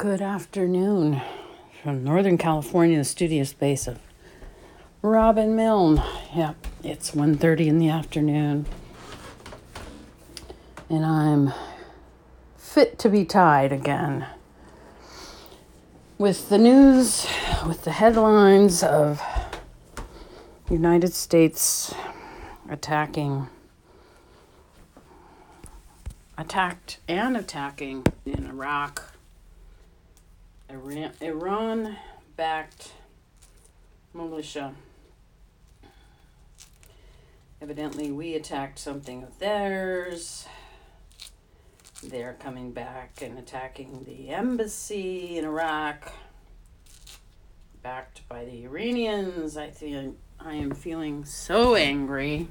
Good afternoon from Northern California, the studio space of Robin Milne. Yep, it's 1.30 in the afternoon. And I'm fit to be tied again. With the news, with the headlines of United States attacking attacked and attacking in Iraq Iran backed militia. Evidently, we attacked something of theirs. They're coming back and attacking the embassy in Iraq, backed by the Iranians. I think I am feeling so angry.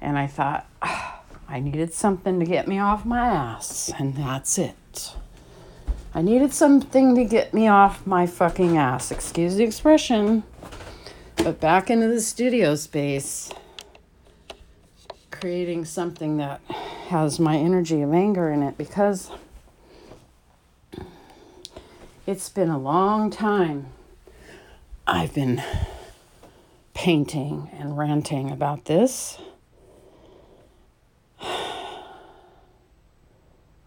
And I thought, oh, I needed something to get me off my ass, and that's it. I needed something to get me off my fucking ass. Excuse the expression. But back into the studio space, creating something that has my energy of anger in it because it's been a long time. I've been painting and ranting about this.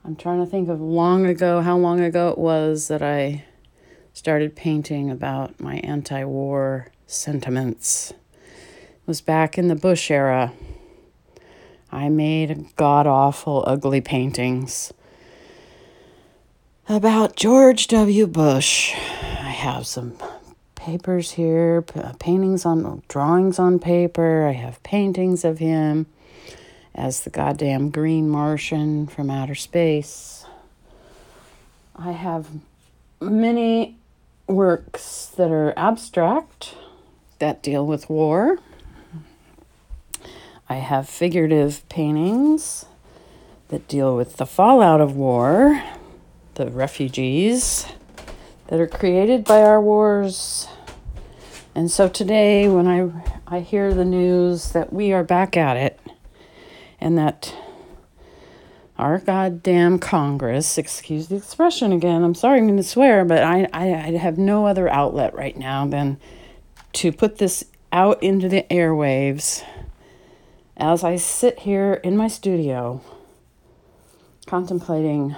I'm trying to think of long ago, how long ago it was that I started painting about my anti war sentiments. It was back in the Bush era. I made god awful, ugly paintings about George W. Bush. I have some papers here, paintings on drawings on paper. I have paintings of him as the goddamn green Martian from outer space. I have many works that are abstract that deal with war. I have figurative paintings that deal with the fallout of war, the refugees that are created by our wars. And so today, when I, I hear the news that we are back at it, and that our goddamn Congress, excuse the expression again, I'm sorry I'm going to swear, but I, I, I have no other outlet right now than to put this out into the airwaves as I sit here in my studio contemplating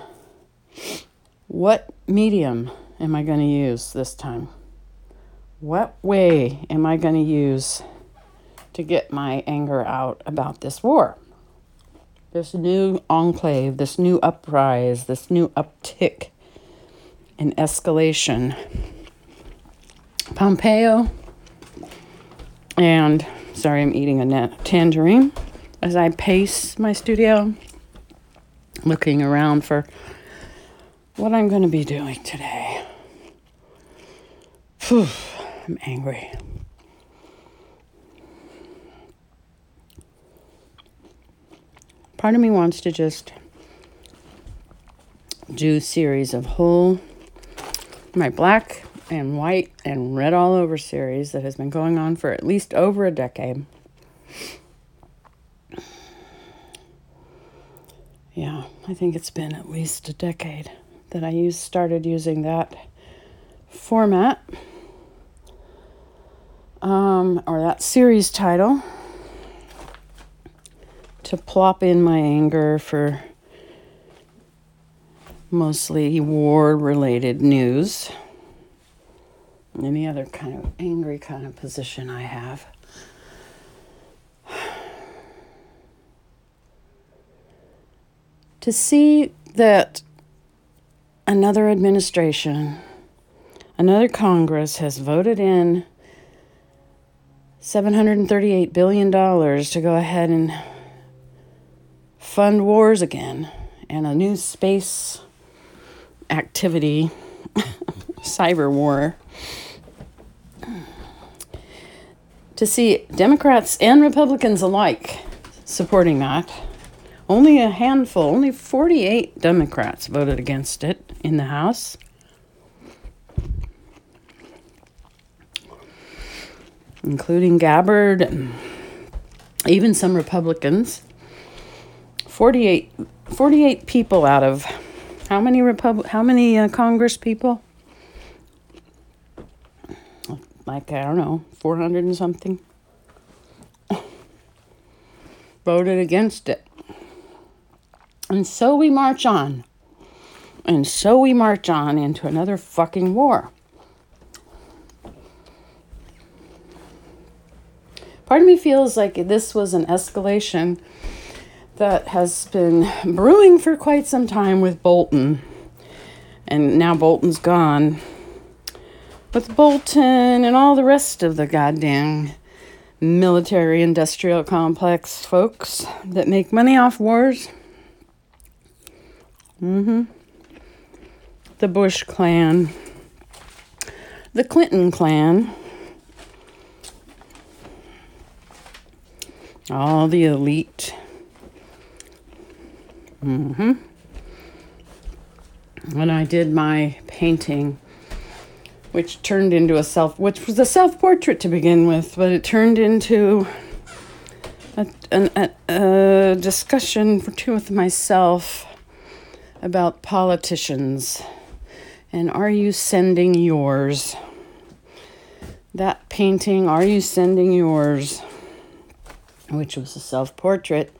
what medium am I going to use this time? What way am I going to use to get my anger out about this war? This new enclave, this new uprise, this new uptick in escalation. Pompeo, and sorry, I'm eating a tangerine as I pace my studio, looking around for what I'm going to be doing today. Whew, I'm angry. Part of me wants to just do series of whole my black and white and red all over series that has been going on for at least over a decade. Yeah, I think it's been at least a decade that I used started using that format um, or that series title to plop in my anger for mostly war related news. Any other kind of angry kind of position I have. To see that another administration, another Congress has voted in $738 billion to go ahead and fund wars again and a new space activity, cyber war. To see Democrats and Republicans alike supporting that. Only a handful, only 48 Democrats voted against it in the House. Including Gabbard and even some Republicans. 48, 48 people out of How many Repub- How many uh, Congress people? Like I don't know, four hundred and something. Voted against it. And so we march on. And so we march on into another fucking war. Part of me feels like this was an escalation that has been brewing for quite some time with Bolton. And now Bolton's gone. With Bolton and all the rest of the goddamn military industrial complex folks that make money off wars. Mm-hmm. The Bush clan. The Clinton clan. All the elite. Mm-hmm. When I did my painting, which turned into a self, which was a self portrait to begin with, but it turned into a, an, a, a discussion for two with myself about politicians and are you sending yours? That painting, Are You Sending Yours? which was a self portrait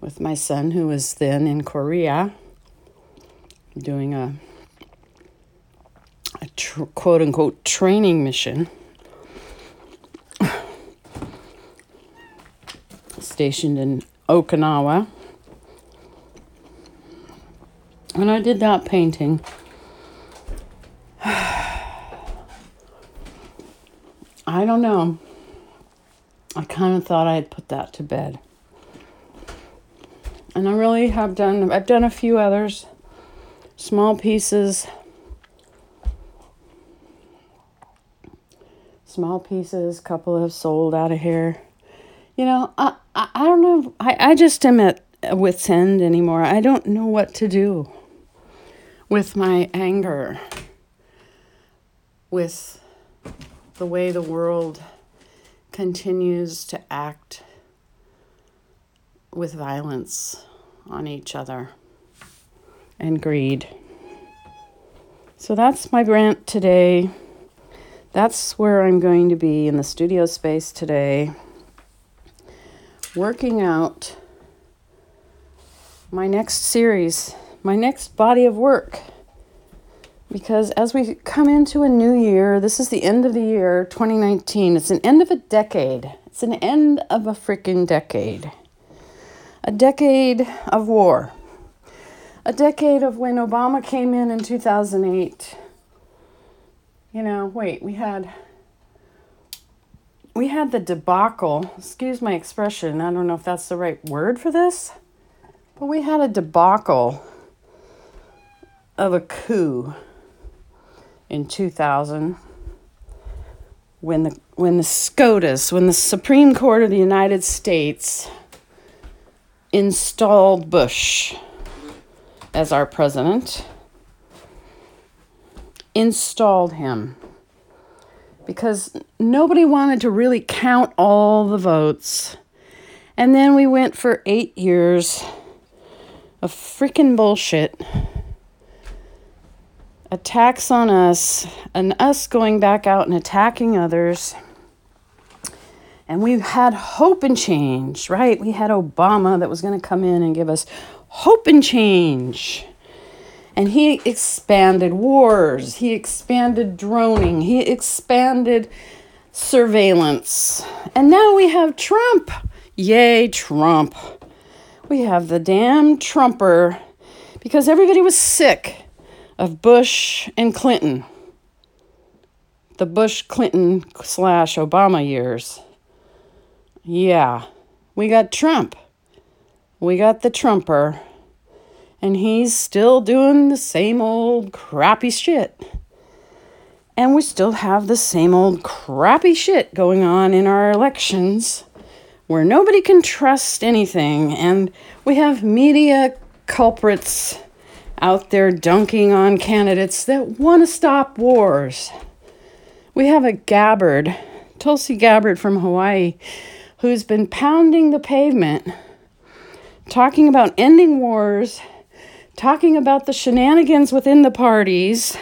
with my son, who was then in Korea doing a, a tr- quote unquote training mission. Stationed in Okinawa. And I did that painting. I don't know. I kind of thought I had put that to bed. And I really have done, I've done a few others, small pieces. Small pieces, couple have sold out of here. You know, I, I, I don't know. I, I just am at wit's end anymore. I don't know what to do with my anger, with the way the world continues to act with violence on each other and greed. So that's my rant today. That's where I'm going to be in the studio space today, working out my next series, my next body of work because as we come into a new year, this is the end of the year 2019. It's an end of a decade. It's an end of a freaking decade. A decade of war. A decade of when Obama came in in 2008. You know, wait, we had we had the debacle, excuse my expression, I don't know if that's the right word for this, but we had a debacle of a coup in 2000 when the when the SCOTUS, when the Supreme Court of the United States installed Bush as our president, installed him because nobody wanted to really count all the votes. And then we went for eight years of freaking bullshit attacks on us and us going back out and attacking others. And we had hope and change, right? We had Obama that was going to come in and give us hope and change. And he expanded wars, he expanded droning, he expanded surveillance. And now we have Trump. Yay, Trump. We have the damn Trumper because everybody was sick of Bush and Clinton, the Bush Clinton slash Obama years. Yeah, we got Trump. We got the Trumper. And he's still doing the same old crappy shit. And we still have the same old crappy shit going on in our elections where nobody can trust anything. And we have media culprits out there dunking on candidates that want to stop wars. We have a Gabbard, Tulsi Gabbard from Hawaii, who's been pounding the pavement, talking about ending wars, talking about the shenanigans within the parties,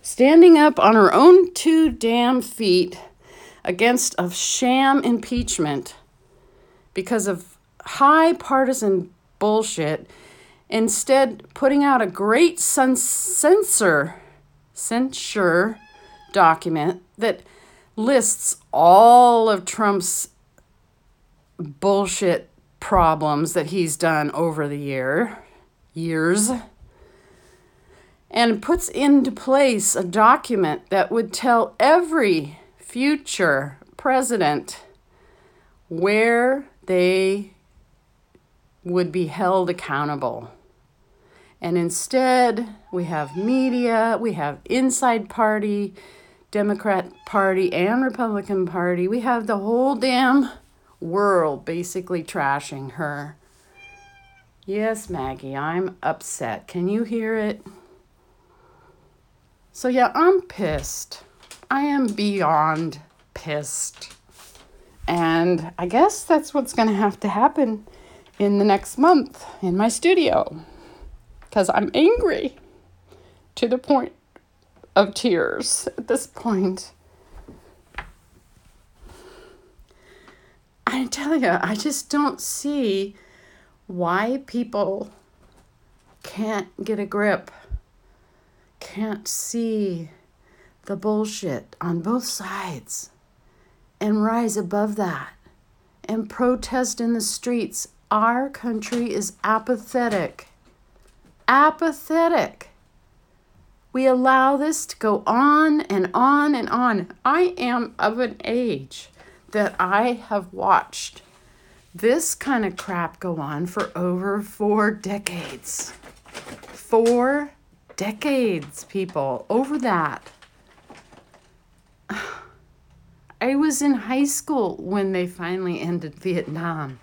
standing up on her own two damn feet against a sham impeachment because of high partisan bullshit, instead putting out a great censor censure document that lists all of Trump's bullshit problems that he's done over the year years and puts into place a document that would tell every future president where they would be held accountable. And instead, we have media, we have inside party, Democrat Party, and Republican Party. We have the whole damn world basically trashing her. Yes, Maggie, I'm upset. Can you hear it? So, yeah, I'm pissed. I am beyond pissed. And I guess that's what's going to have to happen in the next month in my studio. Because I'm angry to the point of tears at this point. I tell you, I just don't see why people can't get a grip, can't see the bullshit on both sides and rise above that and protest in the streets. Our country is apathetic. Apathetic. We allow this to go on and on and on. I am of an age that I have watched this kind of crap go on for over four decades. Four decades, people, over that. I was in high school when they finally ended Vietnam.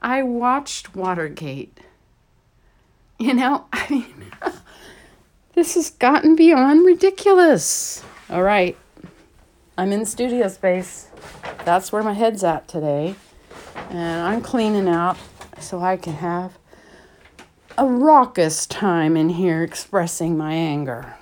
I watched Watergate. You know, I mean, this has gotten beyond ridiculous. All right, I'm in studio space. That's where my head's at today. And I'm cleaning out so I can have a raucous time in here expressing my anger.